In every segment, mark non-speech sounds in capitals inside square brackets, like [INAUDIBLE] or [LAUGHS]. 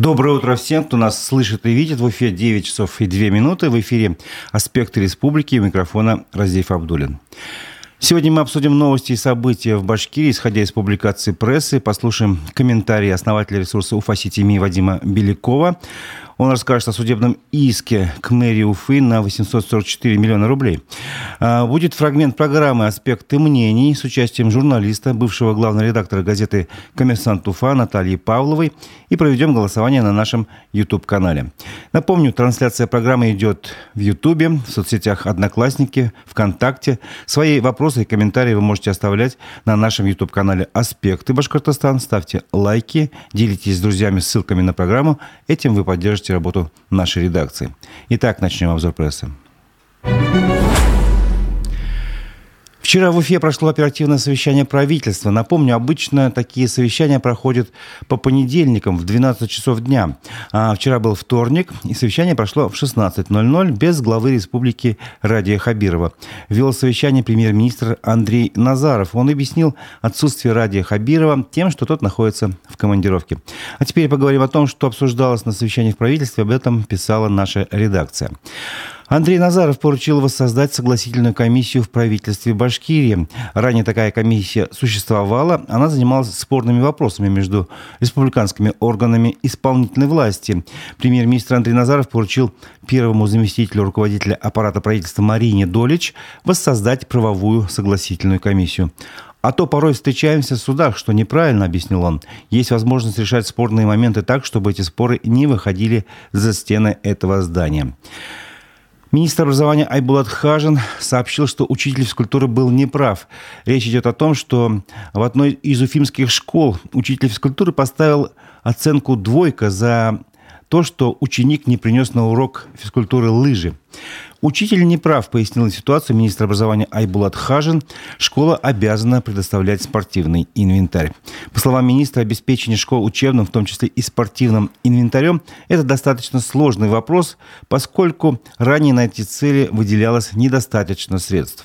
Доброе утро всем, кто нас слышит и видит. В эфире 9 часов и 2 минуты. В эфире «Аспекты республики». У микрофона Раздеев Абдулин. Сегодня мы обсудим новости и события в Башкирии, исходя из публикации прессы. Послушаем комментарии основателя ресурса «Уфа-Сити Вадима Белякова. Он расскажет о судебном иске к мэрии Уфы на 844 миллиона рублей. А, будет фрагмент программы «Аспекты мнений» с участием журналиста, бывшего главного редактора газеты «Коммерсант Уфа» Натальи Павловой. И проведем голосование на нашем YouTube-канале. Напомню, трансляция программы идет в YouTube, в соцсетях «Одноклассники», ВКонтакте. Свои вопросы и комментарии вы можете оставлять на нашем YouTube-канале «Аспекты Башкортостан». Ставьте лайки, делитесь с друзьями ссылками на программу. Этим вы поддержите поддержите работу нашей редакции. Итак, начнем обзор прессы. Вчера в Уфе прошло оперативное совещание правительства. Напомню, обычно такие совещания проходят по понедельникам в 12 часов дня. А вчера был вторник, и совещание прошло в 16.00 без главы республики Радия Хабирова. Вел совещание премьер-министр Андрей Назаров. Он объяснил отсутствие Радия Хабирова тем, что тот находится в командировке. А теперь поговорим о том, что обсуждалось на совещании в правительстве. Об этом писала наша редакция. Андрей Назаров поручил воссоздать согласительную комиссию в правительстве Башкирии. Ранее такая комиссия существовала. Она занималась спорными вопросами между республиканскими органами исполнительной власти. Премьер-министр Андрей Назаров поручил первому заместителю руководителя аппарата правительства Марине Долич воссоздать правовую согласительную комиссию. А то порой встречаемся в судах, что неправильно, объяснил он. Есть возможность решать спорные моменты так, чтобы эти споры не выходили за стены этого здания. Министр образования Айбулат Хажин сообщил, что учитель физкультуры был неправ. Речь идет о том, что в одной из уфимских школ учитель физкультуры поставил оценку «двойка» за то, что ученик не принес на урок физкультуры лыжи. Учитель не прав, пояснил ситуацию министр образования Айбулат Хажин. Школа обязана предоставлять спортивный инвентарь. По словам министра, обеспечение школ учебным, в том числе и спортивным инвентарем, это достаточно сложный вопрос, поскольку ранее на эти цели выделялось недостаточно средств.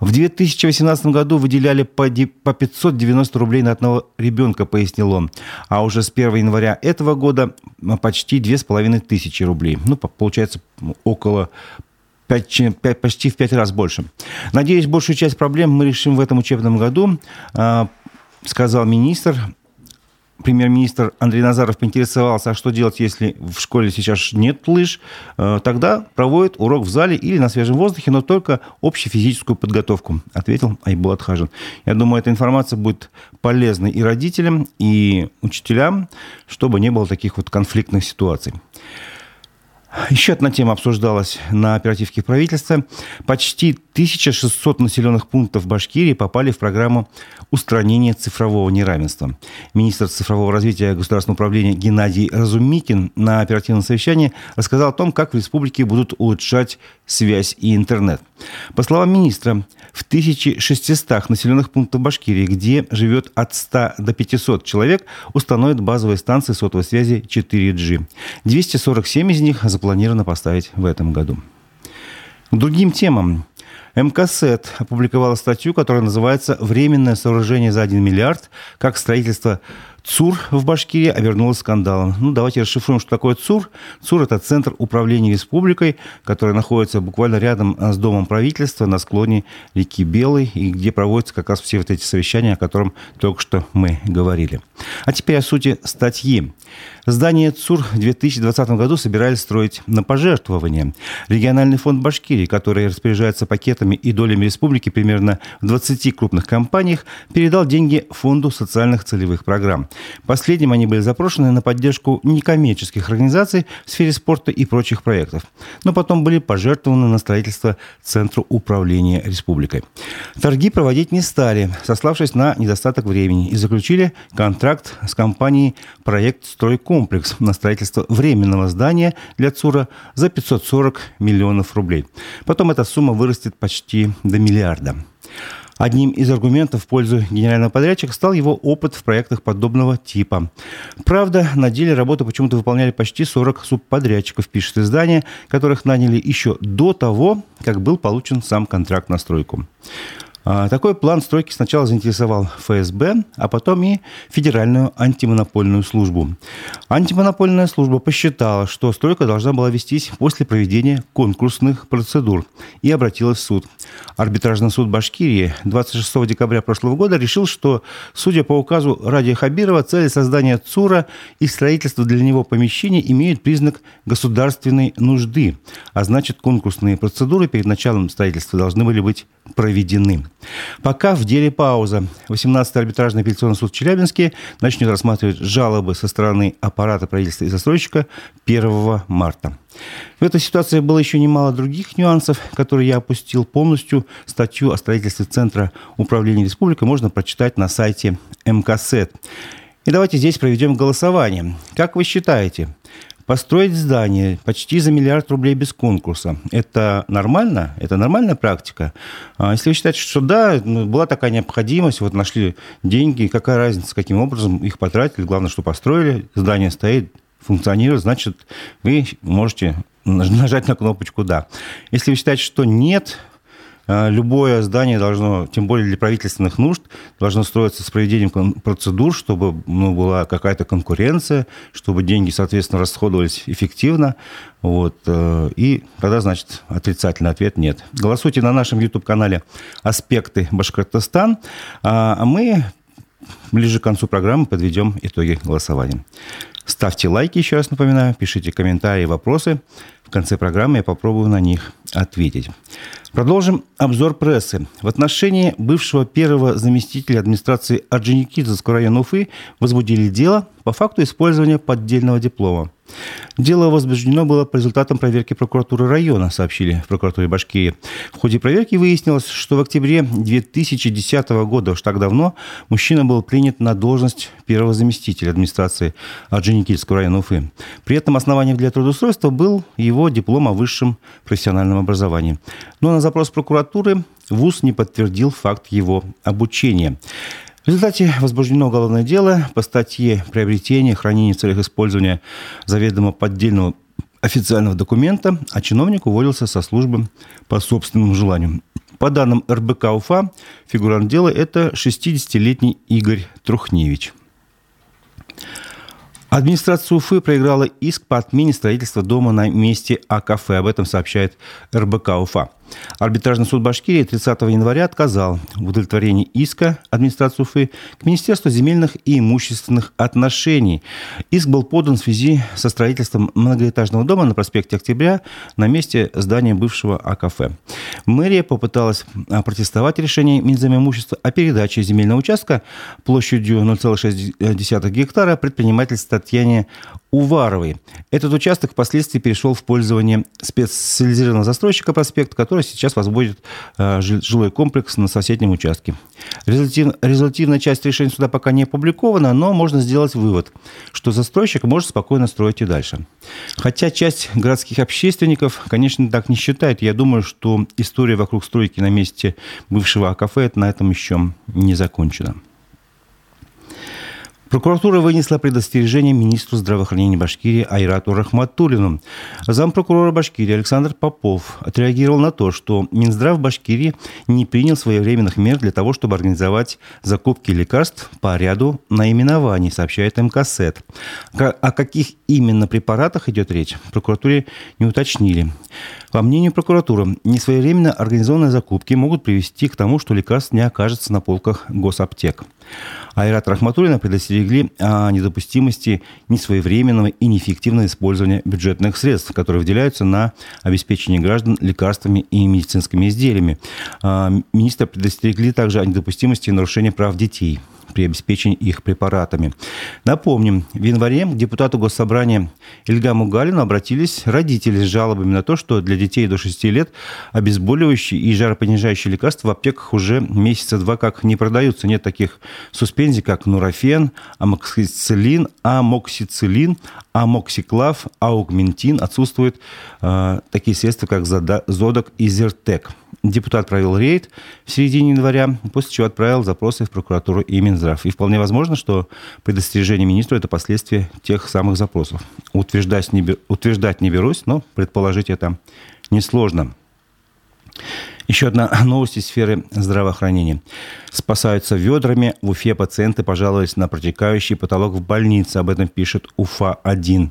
В 2018 году выделяли по 590 рублей на одного ребенка, пояснил он. А уже с 1 января этого года почти 2500 рублей. Ну, получается, около 5, 5, почти в пять раз больше. Надеюсь, большую часть проблем мы решим в этом учебном году, а, сказал министр. Премьер-министр Андрей Назаров поинтересовался, а что делать, если в школе сейчас нет лыж. А, тогда проводят урок в зале или на свежем воздухе, но только общефизическую подготовку, ответил Айбулат Хажин. Я думаю, эта информация будет полезной и родителям, и учителям, чтобы не было таких вот конфликтных ситуаций. Еще одна тема обсуждалась на оперативке правительства. Почти 1600 населенных пунктов Башкирии попали в программу устранения цифрового неравенства. Министр цифрового развития государственного управления Геннадий Разумикин на оперативном совещании рассказал о том, как в республике будут улучшать связь и интернет. По словам министра, в 1600 населенных пунктах Башкирии, где живет от 100 до 500 человек, установят базовые станции сотовой связи 4G. 247 из них запланировано поставить в этом году. К другим темам. МКСЭТ опубликовала статью, которая называется «Временное сооружение за 1 миллиард. Как строительство ЦУР в Башкирии обернулось скандалом. Ну, давайте расшифруем, что такое ЦУР. ЦУР – это Центр управления республикой, который находится буквально рядом с Домом правительства на склоне реки Белой, и где проводятся как раз все вот эти совещания, о котором только что мы говорили. А теперь о сути статьи. Здание ЦУР в 2020 году собирались строить на пожертвование. Региональный фонд Башкирии, который распоряжается пакетами и долями республики примерно в 20 крупных компаниях, передал деньги Фонду социальных целевых программ. Последним они были запрошены на поддержку некоммерческих организаций в сфере спорта и прочих проектов. Но потом были пожертвованы на строительство Центра управления республикой. Торги проводить не стали, сославшись на недостаток времени, и заключили контракт с компанией «Проект Стройком», комплекс на строительство временного здания для ЦУРа за 540 миллионов рублей. Потом эта сумма вырастет почти до миллиарда. Одним из аргументов в пользу генерального подрядчика стал его опыт в проектах подобного типа. Правда, на деле работу почему-то выполняли почти 40 субподрядчиков, пишет издание, которых наняли еще до того, как был получен сам контракт на стройку. А, такой план стройки сначала заинтересовал ФСБ, а потом и Федеральную антимонопольную службу. Антимонопольная служба посчитала, что стройка должна была вестись после проведения конкурсных процедур и обратилась в суд. Арбитражный суд Башкирии 26 декабря прошлого года решил, что, судя по указу Ради Хабирова, цели создания ЦУРа и строительства для него помещений имеют признак государственной нужды, а значит конкурсные процедуры перед началом строительства должны были быть проведены. Пока в деле пауза. 18-й арбитражный апелляционный суд в Челябинске начнет рассматривать жалобы со стороны аппарата правительства и застройщика 1 марта. В этой ситуации было еще немало других нюансов, которые я опустил полностью. Статью о строительстве Центра управления республикой можно прочитать на сайте МКСЭТ. И давайте здесь проведем голосование. Как вы считаете, Построить здание почти за миллиард рублей без конкурса. Это нормально? Это нормальная практика? А если вы считаете, что да, ну, была такая необходимость, вот нашли деньги, какая разница, каким образом их потратили, главное, что построили, здание стоит, функционирует, значит, вы можете нажать на кнопочку «да». Если вы считаете, что нет, любое здание должно, тем более для правительственных нужд, должно строиться с проведением процедур, чтобы ну, была какая-то конкуренция, чтобы деньги, соответственно, расходовались эффективно. Вот, э, и тогда, значит, отрицательный ответ нет. Голосуйте на нашем YouTube-канале «Аспекты Башкортостан», а мы ближе к концу программы подведем итоги голосования. Ставьте лайки, еще раз напоминаю, пишите комментарии, вопросы. В конце программы я попробую на них ответить. Продолжим обзор прессы. В отношении бывшего первого заместителя администрации Орджоникидзевского района Уфы возбудили дело по факту использования поддельного диплома. Дело возбуждено было по результатам проверки прокуратуры района, сообщили в прокуратуре Башкирии. В ходе проверки выяснилось, что в октябре 2010 года, уж так давно, мужчина был принят на должность первого заместителя администрации Орджоникидзевского района Уфы. При этом основанием для трудоустройства был его диплом о высшем профессиональном образовании. Но на запрос прокуратуры ВУЗ не подтвердил факт его обучения. В результате возбуждено уголовное дело по статье «Приобретение, хранение в целях использования заведомо поддельного официального документа, а чиновник уволился со службы по собственному желанию. По данным РБК УФА, фигурант дела – это 60-летний Игорь Трухневич. Администрация Уфы проиграла иск по отмене строительства дома на месте АКФ. Об этом сообщает РБК Уфа. Арбитражный суд Башкирии 30 января отказал в удовлетворении иска администрации Уфы к Министерству земельных и имущественных отношений. Иск был подан в связи со строительством многоэтажного дома на проспекте Октября на месте здания бывшего АКФ. Мэрия попыталась протестовать решение Минземимущества о передаче земельного участка площадью 0,6 гектара предпринимательства Татьяне Уваровой. Этот участок впоследствии перешел в пользование специализированного застройщика проспект, который сейчас возводит э, жилой комплекс на соседнем участке. Результив, результативная часть решения суда пока не опубликована, но можно сделать вывод, что застройщик может спокойно строить и дальше. Хотя часть городских общественников, конечно, так не считает. Я думаю, что история вокруг стройки на месте бывшего АКФ на этом еще не закончена. Прокуратура вынесла предостережение министру здравоохранения Башкирии Айрату Рахматуллину. Зампрокурора Башкирии Александр Попов отреагировал на то, что Минздрав Башкирии не принял своевременных мер для того, чтобы организовать закупки лекарств по ряду наименований, сообщает МКСЭТ. О каких именно препаратах идет речь, прокуратуре не уточнили. По мнению прокуратуры, несвоевременно организованные закупки могут привести к тому, что лекарств не окажется на полках госаптек. Айрат Рахматуллина предостерегли о недопустимости несвоевременного и неэффективного использования бюджетных средств, которые выделяются на обеспечение граждан лекарствами и медицинскими изделиями. А, министра предостерегли также о недопустимости нарушения прав детей – при обеспечении их препаратами. Напомним, в январе к депутату Госсобрания Ильгаму Галину обратились родители с жалобами на то, что для детей до 6 лет обезболивающие и жаропонижающие лекарства в аптеках уже месяца два как не продаются. Нет таких суспензий, как нурофен, амоксициллин, амоксициллин, амоксиклав, аугментин. Отсутствуют э, такие средства, как зодок и зертек. Депутат провел рейд в середине января, после чего отправил запросы в прокуратуру и Минздрав. И вполне возможно, что предостережение министру – это последствия тех самых запросов. Утверждать не, утверждать не берусь, но предположить это несложно. Еще одна [CLEARS THROAT] новость из сферы здравоохранения. Спасаются ведрами. В Уфе пациенты пожаловались на протекающий потолок в больнице. Об этом пишет УФА-1.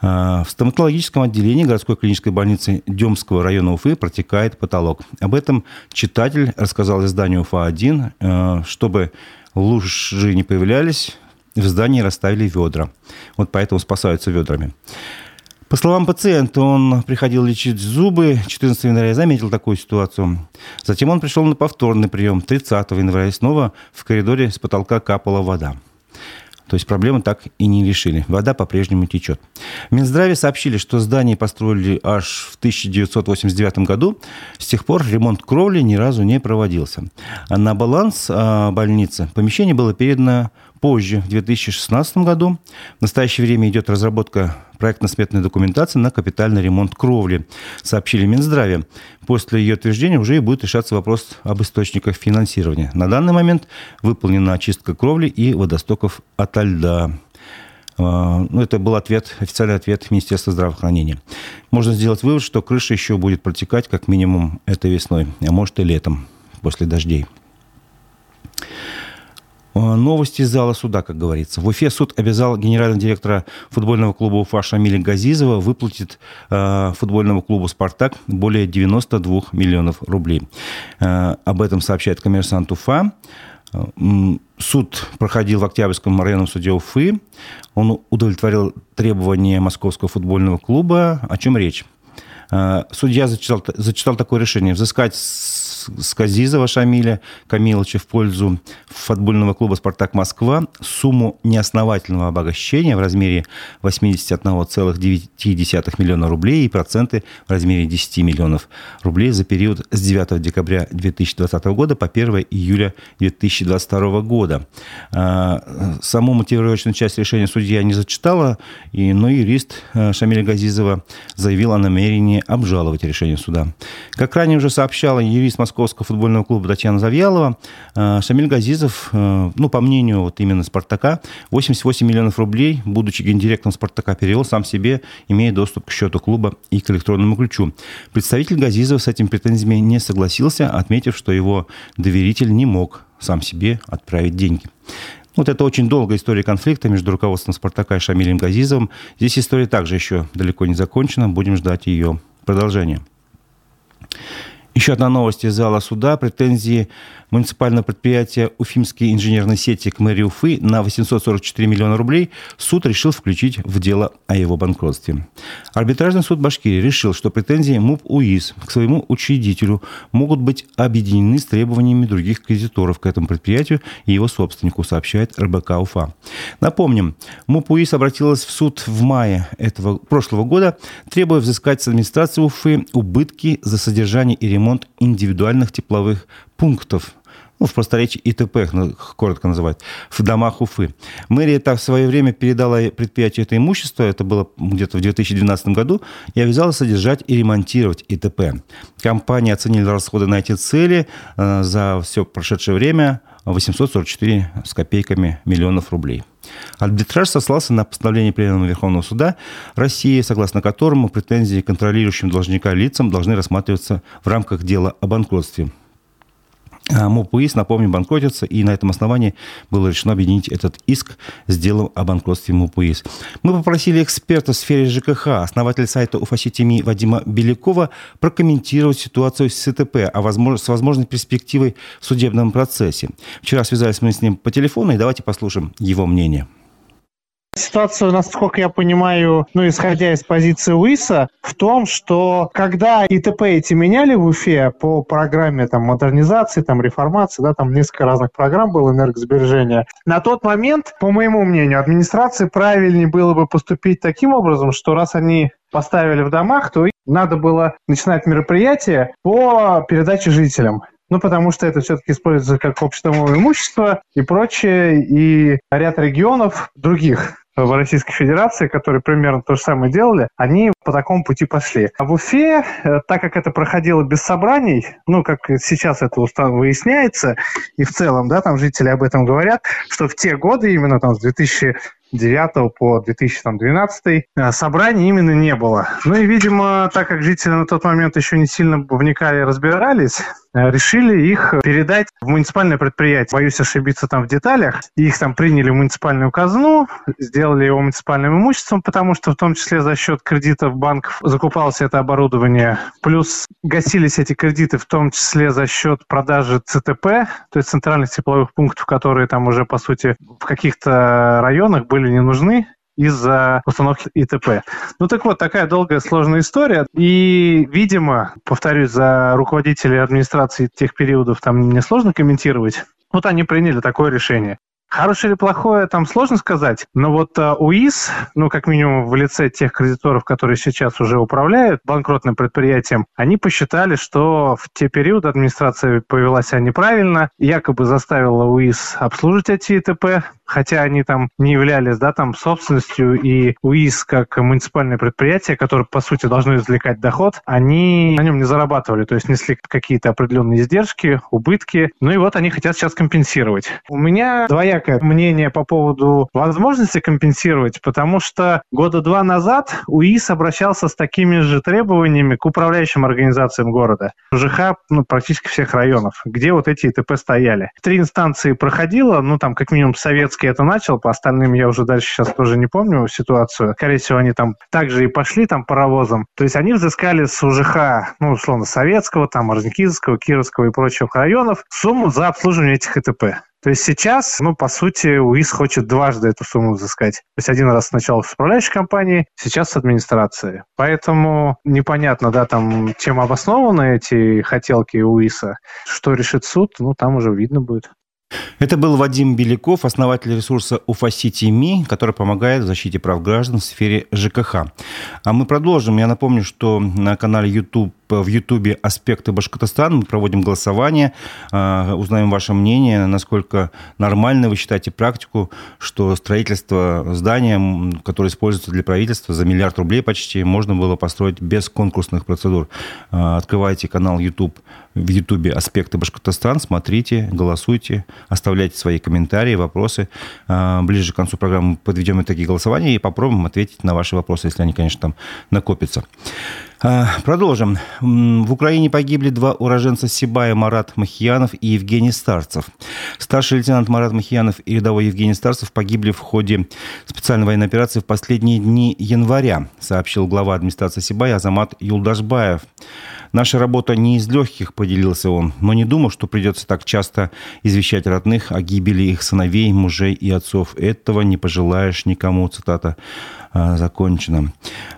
А, в стоматологическом отделении городской клинической больницы Демского района Уфы протекает потолок. Об этом читатель рассказал изданию УФА-1, а, чтобы лужи не появлялись, в здании расставили ведра. Вот поэтому спасаются ведрами. По словам пациента, он приходил лечить зубы 14 января, заметил такую ситуацию. Затем он пришел на повторный прием 30 января и снова в коридоре с потолка капала вода. То есть проблему так и не решили. Вода по-прежнему течет. В Минздраве сообщили, что здание построили аж в 1989 году. С тех пор ремонт кровли ни разу не проводился. А на баланс а, больницы помещение было передано позже, в 2016 году. В настоящее время идет разработка проектно-сметной документации на капитальный ремонт кровли, сообщили Минздраве. После ее утверждения уже и будет решаться вопрос об источниках финансирования. На данный момент выполнена очистка кровли и водостоков ото льда. А, ну, это был ответ, официальный ответ Министерства здравоохранения. Можно сделать вывод, что крыша еще будет протекать как минимум этой весной, а может и летом после дождей. Э, новости из зала суда, как говорится. В Уфе суд обязал генерального директора футбольного клуба Уфа Шамиля Газизова выплатить э, футбольному клубу «Спартак» более 92 миллионов рублей. Э, об этом сообщает коммерсант Уфа. Суд проходил в Октябрьском районном суде Уфы. Он удовлетворил требования московского футбольного клуба. О чем речь? Э, судья зачитал, зачитал такое решение. Взыскать с Казизова Шамиля Камиловича в пользу футбольного клуба «Спартак Москва» сумму неосновательного обогащения в размере 81,9 миллиона рублей и проценты в размере 10 миллионов рублей за период с 9 декабря 2020 года по 1 июля 2022 года. А, саму мотивировочную часть решения судья не зачитала, но юрист э, Шамиля Газизова заявил о намерении обжаловать решение суда. Как ранее уже сообщала юрист Москвы московского футбольного клуба Татьяна Завьялова, э, Шамиль Газизов, э, ну, по мнению вот именно «Спартака», 88 миллионов рублей, будучи гендиректором «Спартака», перевел сам себе, имея доступ к счету клуба и к электронному ключу. Представитель Газизова с этими претензиями не согласился, отметив, что его доверитель не мог сам себе отправить деньги. Вот это очень долгая история конфликта между руководством «Спартака» и Шамилем Газизовым. Здесь история также еще далеко не закончена. Будем ждать ее продолжения. Еще одна новость из зала суда. Претензии муниципального предприятия Уфимские инженерные сети к мэрии Уфы на 844 миллиона рублей суд решил включить в дело о его банкротстве. Арбитражный суд Башкирии решил, что претензии МУП УИС к своему учредителю могут быть объединены с требованиями других кредиторов к этому предприятию и его собственнику, сообщает РБК Уфа. Напомним, МУП УИС обратилась в суд в мае этого прошлого года, требуя взыскать с администрации Уфы убытки за содержание и ремонт индивидуальных тепловых пунктов. Ну, в просторечии ИТП, ну, коротко называют, в домах Уфы. Мэрия так в свое время передала предприятию это имущество, это было где-то в 2012 году, и обязала содержать и ремонтировать ИТП. Компания оценила расходы на эти цели э, за все прошедшее время 844 с копейками миллионов рублей. Арбитраж сослался на постановление Пленума Верховного Суда России, согласно которому претензии контролирующим должника лицам должны рассматриваться в рамках дела о банкротстве. А, МОПУИС, напомню, банкротится, и на этом основании было решено объединить этот иск с делом о банкротстве МОПУИС. Мы попросили эксперта в сфере ЖКХ, основателя сайта УФАСИТИМИ Вадима Белякова прокомментировать ситуацию с СТП, а возможно, с возможной перспективой в судебном процессе. Вчера связались мы с ним по телефону, и давайте послушаем его мнение. Ситуацию, насколько я понимаю, ну, исходя из позиции УИСа, в том, что когда ИТП эти меняли в Уфе по программе там, модернизации, там, реформации, да, там несколько разных программ было энергосбережения, на тот момент, по моему мнению, администрации правильнее было бы поступить таким образом, что раз они поставили в домах, то надо было начинать мероприятие по передаче жителям. Ну, потому что это все-таки используется как общедомовое имущество и прочее, и ряд регионов других в Российской Федерации, которые примерно то же самое делали, они по такому пути пошли. А в Уфе, э, так как это проходило без собраний, ну, как сейчас это выясняется, и в целом, да, там жители об этом говорят, что в те годы, именно там с 2000 2009 по 2012 э, собраний именно не было. Ну и, видимо, так как жители на тот момент еще не сильно вникали и разбирались, э, решили их передать в муниципальное предприятие. Боюсь ошибиться там в деталях. Их там приняли в муниципальную казну, сделали его муниципальным имуществом, потому что в том числе за счет кредитов банков закупалось это оборудование. Плюс гасились эти кредиты в том числе за счет продажи ЦТП, то есть центральных тепловых пунктов, которые там уже, по сути, в каких-то районах были были не нужны из-за установки ИТП. Ну так вот, такая долгая сложная история. И, видимо, повторюсь, за руководителей администрации тех периодов там мне сложно комментировать. Вот они приняли такое решение. Хорошее или плохое, там сложно сказать, но вот uh, УИС, ну, как минимум в лице тех кредиторов, которые сейчас уже управляют банкротным предприятием, они посчитали, что в те периоды администрация повела себя неправильно, якобы заставила УИС обслужить эти ИТП, хотя они там не являлись, да, там собственностью, и УИС как муниципальное предприятие, которое, по сути, должно извлекать доход, они на нем не зарабатывали, то есть несли какие-то определенные издержки, убытки, ну и вот они хотят сейчас компенсировать. У меня двоя двоякое мнение по поводу возможности компенсировать, потому что года два назад УИС обращался с такими же требованиями к управляющим организациям города. ЖХ ну, практически всех районов, где вот эти ИТП стояли. Три инстанции проходило, ну там как минимум советский это начал, по остальным я уже дальше сейчас тоже не помню ситуацию. Скорее всего, они там также и пошли там паровозом. То есть они взыскали с УЖХ, ну условно, советского, там, Орджоникидзевского, Кировского и прочих районов сумму за обслуживание этих ИТП. То есть сейчас, ну, по сути, УИС хочет дважды эту сумму взыскать. То есть один раз сначала с управляющей компании, сейчас с администрации. Поэтому непонятно, да, там, чем обоснованы эти хотелки УИСа. Что решит суд, ну, там уже видно будет. Это был Вадим Беляков, основатель ресурса UFA который помогает в защите прав граждан в сфере ЖКХ. А мы продолжим. Я напомню, что на канале YouTube в Ютубе «Аспекты Башкортостана». Мы проводим голосование, а, узнаем ваше мнение, насколько нормально вы считаете практику, что строительство здания, которое используется для правительства за миллиард рублей почти, можно было построить без конкурсных процедур. А, открывайте канал YouTube в Ютубе «Аспекты Башкортостан», смотрите, голосуйте, оставляйте свои комментарии, вопросы. А, ближе к концу программы подведем итоги голосования и попробуем ответить на ваши вопросы, если они, конечно, там накопятся. А, продолжим. В Украине погибли два уроженца Сибая Марат Махьянов и Евгений Старцев. Старший лейтенант Марат Махьянов и рядовой Евгений Старцев погибли в ходе специальной военной операции в последние дни января, сообщил глава администрации Сибая Азамат Юлдашбаев. Наша работа не из легких, поделился он, но не думал, что придется так часто извещать родных о гибели их сыновей, мужей и отцов. Этого не пожелаешь никому, цитата а, закончена.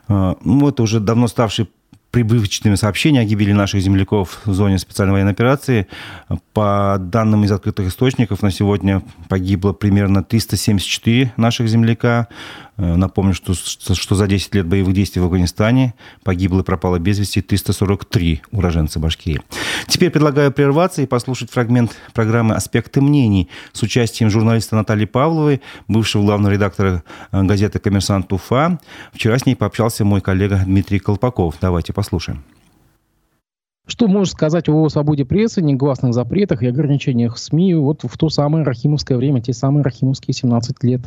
А, ну, это уже давно ставший привычными сообщения о гибели наших земляков в зоне специальной военной операции. По данным из открытых источников, на сегодня погибло примерно 374 наших земляка. Э, напомню, что, что за 10 лет боевых действий в Афганистане погибло и пропало без вести 343 уроженца Башкирии. Теперь предлагаю прерваться и послушать фрагмент программы «Аспекты мнений» с участием журналиста Натальи Павловой, бывшего главного редактора э, газеты «Коммерсант Уфа». Вчера с ней пообщался мой коллега Дмитрий Колпаков. Давайте послушаем. Что можешь сказать о свободе прессы, негласных запретах и ограничениях СМИ вот в то самое рахимовское время, те самые рахимовские 17 лет?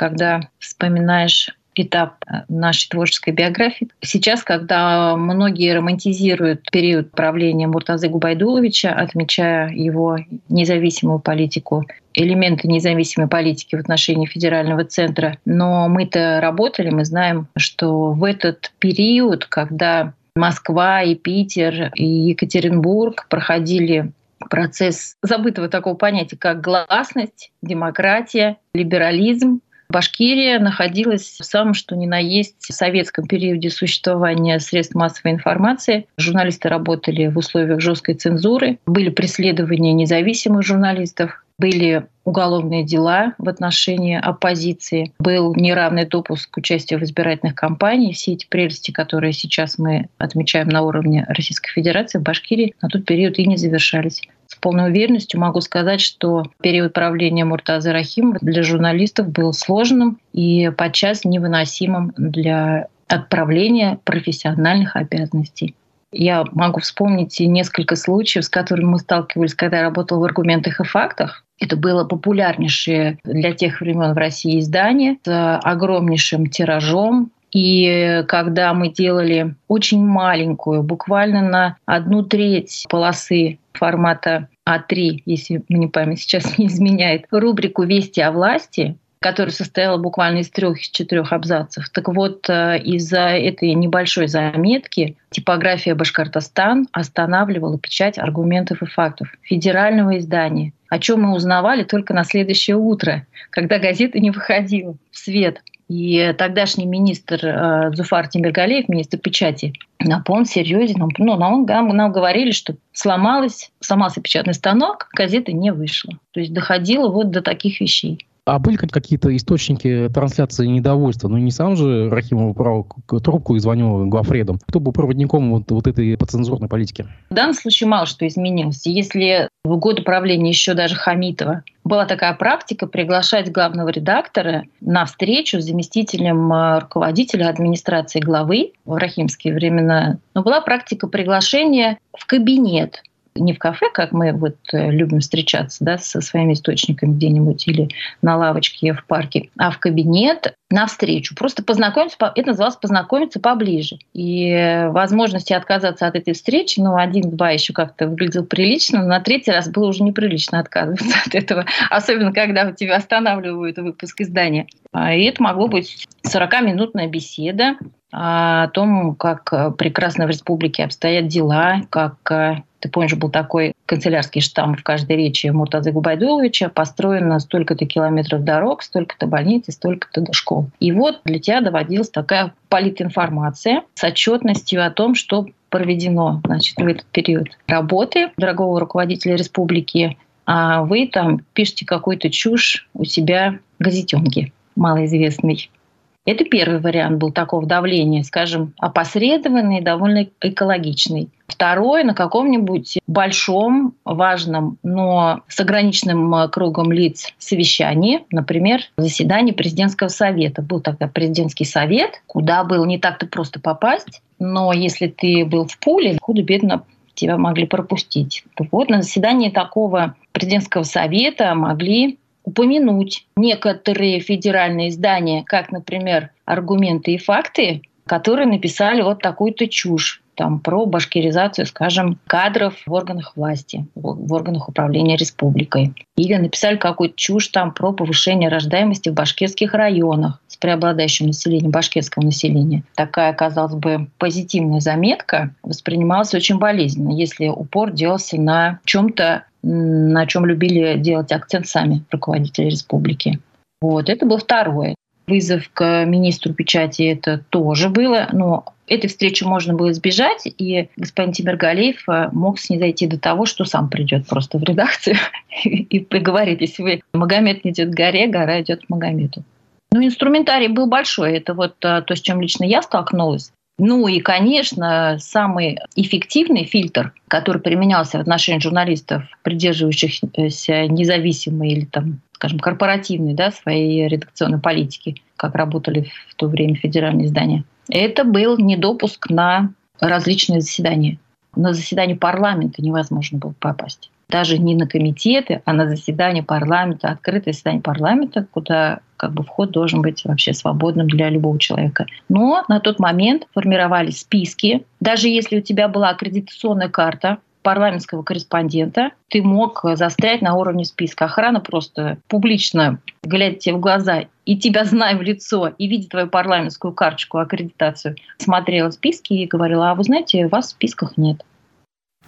Когда вспоминаешь этап э, нашей творческой биографии. Сейчас, когда многие романтизируют период правления Муртазы Губайдуловича, отмечая его независимую политику, элементы независимой политики в отношении федерального центра, но мы-то работали, мы знаем, что в этот период, когда Москва и Питер и Екатеринбург проходили процесс забытого такого понятия, как гласность, демократия, либерализм, Башкирия находилась в самом что ни на есть советском периоде существования средств массовой информации. Журналисты работали в условиях жесткой цензуры, были преследования независимых журналистов, были уголовные дела в отношении оппозиции, был неравный допуск к участию в избирательных кампаниях. Все эти прелести, которые сейчас мы отмечаем на уровне Российской Федерации, в Башкирии на тот период и не завершались. С полной уверенностью могу сказать, что период правления Муртаза Рахимова для журналистов был сложным и подчас невыносимым для отправления профессиональных обязанностей. Я могу вспомнить несколько случаев, с которыми мы сталкивались, когда я работала в «Аргументах и фактах». Это было популярнейшее для тех времен в России издание с огромнейшим тиражом, и когда мы делали очень маленькую, буквально на одну треть полосы формата А3, если мне память сейчас [LAUGHS] не изменяет, рубрику «Вести о власти», которая состояла буквально из трех-четырех абзацев. Так вот, э, из-за этой небольшой заметки типография Башкортостан останавливала печать аргументов и фактов федерального издания, о чем мы узнавали только на следующее утро, когда газета не выходила в свет. И тогдашний министр э, Зуфар Тимиргалеев, министр печати, на полном серьезе, ну, ну, нам, нам говорили, что сломалась, сломался печатный станок, газета не вышла. То есть доходило вот до таких вещей. А были какие-то источники трансляции недовольства? Ну, не сам же Рахимов брал трубку и звонил главредом. Кто был проводником вот, вот этой подцензурной политики? В данном случае мало что изменилось. Если в годы правления еще даже Хамитова была такая практика приглашать главного редактора на встречу с заместителем э, руководителя администрации главы в рахимские времена. Но была практика приглашения в кабинет не в кафе, как мы вот э, любим встречаться да, со своими источниками где-нибудь или на лавочке в парке, а в кабинет на встречу. Просто познакомиться, это называлось познакомиться поближе. И возможности отказаться от этой встречи, ну, один-два еще как-то выглядел прилично, но на третий раз было уже неприлично отказываться [LAUGHS] от этого. Особенно, когда у тебя останавливают выпуск издания. А, и это могло быть 40-минутная беседа о том, как прекрасно в республике обстоят дела, как ты помнишь, был такой канцелярский штамп в каждой речи Муртазы Губайдуловича, построено столько-то километров дорог, столько-то больниц и столько-то школ. И вот для тебя доводилась такая политинформация с отчетностью о том, что проведено значит, в этот период работы дорогого руководителя республики, а вы там пишете какую-то чушь у себя в газетенке малоизвестный. Это первый вариант был такого давления, скажем, опосредованный, довольно экологичный. Второй на каком-нибудь большом, важном, но с ограниченным э, кругом лиц совещании, например, заседании президентского совета. Был тогда президентский совет, куда было не так-то просто попасть, но если ты был в пуле, худо-бедно тебя могли пропустить. Вот на заседании такого президентского совета могли упомянуть некоторые федеральные издания, как, например, «Аргументы и факты», которые написали вот такую-то чушь там, про башкиризацию, скажем, кадров в органах власти, в органах управления республикой. Или написали какую-то чушь там про повышение рождаемости в башкирских районах с преобладающим населением, башкирского населения. Такая, казалось бы, позитивная заметка воспринималась очень болезненно, если упор делался на чем-то на чем любили делать акцент сами руководители республики. Вот, это был второе. Вызов к министру печати это тоже было, но этой встречи можно было избежать, и господин Тимиргалеев э, мог снизойти до того, что сам придет просто в редакцию [LAUGHS] и поговорит, если вы Магомед не идет к горе, гора идет к Магомету. Ну, инструментарий был большой. Это вот э, то, с чем лично я столкнулась. Ну и, конечно, самый эффективный фильтр, который применялся в отношении журналистов, придерживающихся независимой или там, скажем, корпоративной да, своей редакционной политики, как работали в то время федеральные издания, это был недопуск на различные заседания. На заседание парламента невозможно было попасть даже не на комитеты, а на заседание парламента, открытое заседание парламента, куда как бы вход должен быть вообще свободным для любого человека. Но на тот момент формировались списки. Даже если у тебя была аккредитационная карта парламентского корреспондента, ты мог застрять на уровне списка. Охрана просто публично, глядя тебе в глаза, и тебя зная в лицо, и видя твою парламентскую карточку, аккредитацию, смотрела списки и говорила, а вы знаете, вас в списках нет.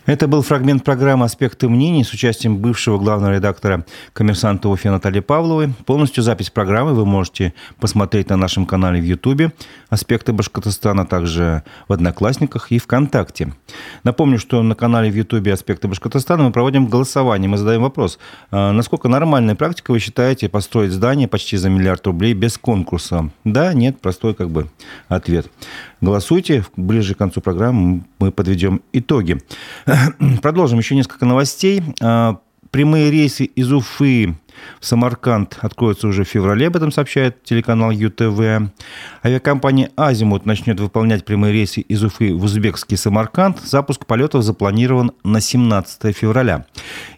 Это был фрагмент программы «Аспекты мнений» с участием бывшего главного редактора «Коммерсанта Уфе» Натальи Павловой. Полностью запись программы вы можете посмотреть на нашем канале в Ютубе «Аспекты Башкортостана», также в Одноклассниках и ВКонтакте. Напомню, что на канале в Ютубе «Аспекты Башкортостана» мы проводим голосование. Мы задаем вопрос, а насколько нормальная практика вы считаете построить здание почти за миллиард рублей без конкурса? Да, нет, простой как бы ответ. Голосуйте. Ближе к концу программы мы подведем итоги. Продолжим еще несколько новостей. А, прямые рейсы из Уфы в Самарканд откроются уже в феврале, об этом сообщает телеканал ЮТВ. Авиакомпания «Азимут» начнет выполнять прямые рейсы из Уфы в узбекский Самарканд. Запуск полетов запланирован на 17 февраля.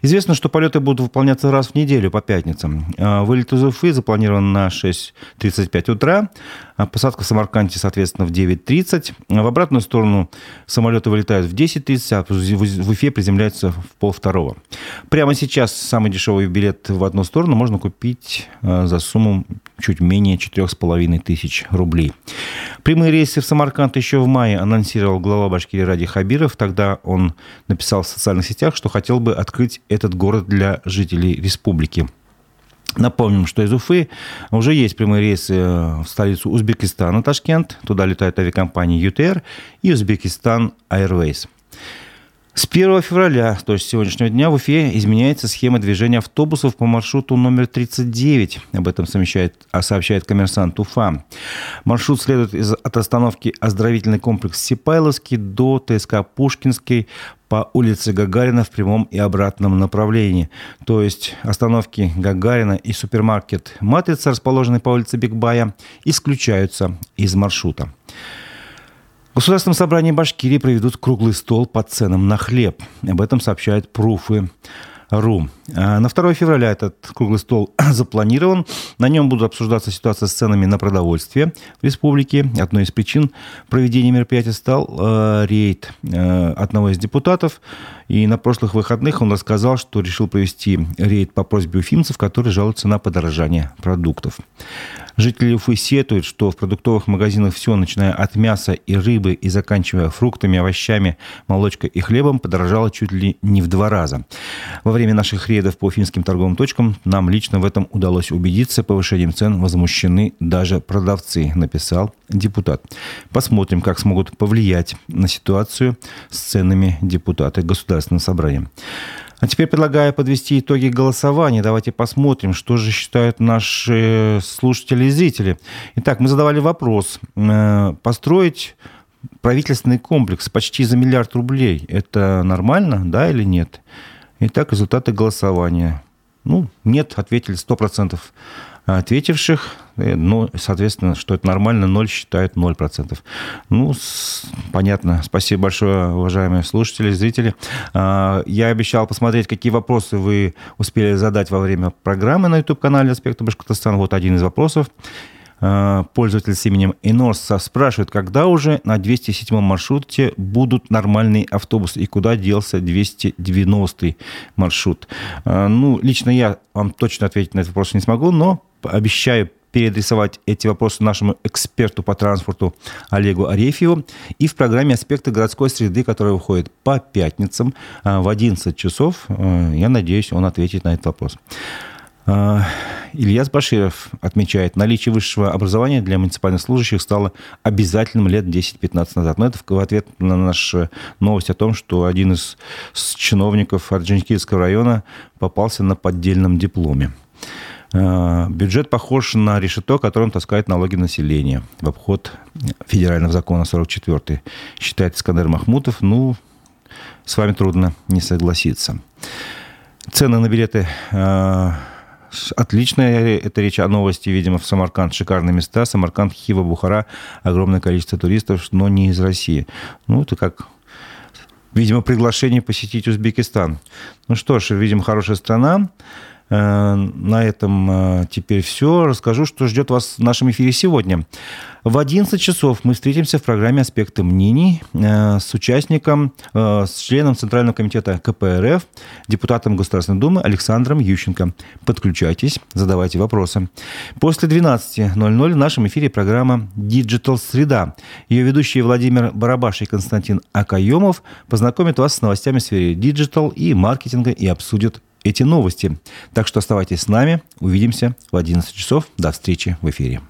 Известно, что полеты будут выполняться раз в неделю по пятницам. А, вылет из Уфы запланирован на 6.35 утра, а посадка в Самарканде, соответственно, в 9.30. В обратную сторону самолеты вылетают в 10.30, а в Уфе приземляются в полвторого. Прямо сейчас самый дешевый билет в одну сторону можно купить а, за сумму чуть менее 4,5 тысяч рублей. Прямые рейсы в Самарканд еще в мае анонсировал глава Башкирии Ради Хабиров. Тогда он написал в социальных сетях, что хотел бы открыть этот город для жителей республики. Напомним, что из Уфы уже есть прямые рейсы э, в столицу Узбекистана, Ташкент. Туда летает авиакомпания ЮТР и Узбекистан Airways. С 1 февраля, то есть сегодняшнего дня, в Уфе изменяется схема движения автобусов по маршруту номер 39. Об этом сообщает, а сообщает коммерсант Уфа. Маршрут следует из, от остановки оздоровительный комплекс Сипайловский до ТСК Пушкинский по улице Гагарина в прямом и обратном направлении. То есть остановки Гагарина и супермаркет «Матрица», расположенный по улице Бигбая, исключаются из маршрута. В Государственном собрании Башкирии проведут круглый стол по ценам на хлеб. Об этом сообщают пруфы. РУ. А на 2 февраля этот круглый стол [CLEARS THROAT] запланирован. На нем будут обсуждаться ситуация с ценами на продовольствие в республике. Одной из причин проведения мероприятия стал э, рейд э, одного из депутатов. И на прошлых выходных он рассказал, что решил провести рейд по просьбе уфимцев, которые жалуются на подорожание продуктов. Жители Уфы сетуют, что в продуктовых магазинах все, начиная от мяса и рыбы и заканчивая фруктами, овощами, молочкой и хлебом, подорожало чуть ли не в два раза. Во время наших рейдов по уфимским торговым точкам нам лично в этом удалось убедиться. Повышением цен возмущены даже продавцы, написал депутат. Посмотрим, как смогут повлиять на ситуацию с ценами депутаты Государственного собрания. А теперь предлагаю подвести итоги голосования. Давайте посмотрим, что же считают наши слушатели и зрители. Итак, мы задавали вопрос. Э, построить правительственный комплекс почти за миллиард рублей. Это нормально, да или нет? Итак, результаты голосования. Ну, нет, ответили 100% ответивших. Ну, соответственно, что это нормально, 0 считают 0%. Ну, с, понятно. Спасибо большое, уважаемые слушатели, зрители. А, я обещал посмотреть, какие вопросы вы успели задать во время программы на YouTube-канале «Аспекты Башкортостана». Вот один из вопросов. А, пользователь с именем Инорса спрашивает, когда уже на 207 маршруте будут нормальные автобусы и куда делся 290 маршрут. А, ну, лично я вам точно ответить на этот вопрос не смогу, но обещаю переадресовать эти вопросы нашему эксперту по транспорту Олегу Арефьеву. И в программе «Аспекты городской среды», которая выходит по пятницам а, в 11 часов, я надеюсь, он ответит на этот вопрос. А, Ильяс Баширов отмечает, наличие высшего образования для муниципальных служащих стало обязательным лет 10-15 назад. Но это в ответ на нашу новость о том, что один из чиновников Орджоникидского района попался на поддельном дипломе. А, бюджет похож на решето, которым таскает налоги населения в обход федерального закона 44 считает Искандер Махмутов. Ну, с вами трудно не согласиться. Цены на билеты а, Отличная это речь о новости, видимо, в Самарканд. Шикарные места. Самарканд, Хива, Бухара. Огромное количество туристов, но не из России. Ну, это как видимо, приглашение посетить Узбекистан. Ну что ж, видимо, хорошая страна. Э, на этом э, теперь все. Расскажу, что ждет вас в нашем эфире сегодня. В 11 часов мы встретимся в программе «Аспекты мнений» э, с участником, с членом Центрального комитета КПРФ, депутатом Государственной Думы Александром Ющенко. Подключайтесь, задавайте вопросы. После 12.00 в нашем эфире программа «Digital Среда». Ее ведущие Владимир Барабаш и Константин Акаемов познакомят вас с новостями в сфере digital и маркетинга и обсудят эти новости. Так что оставайтесь с нами. Увидимся в 11 часов. До встречи в эфире.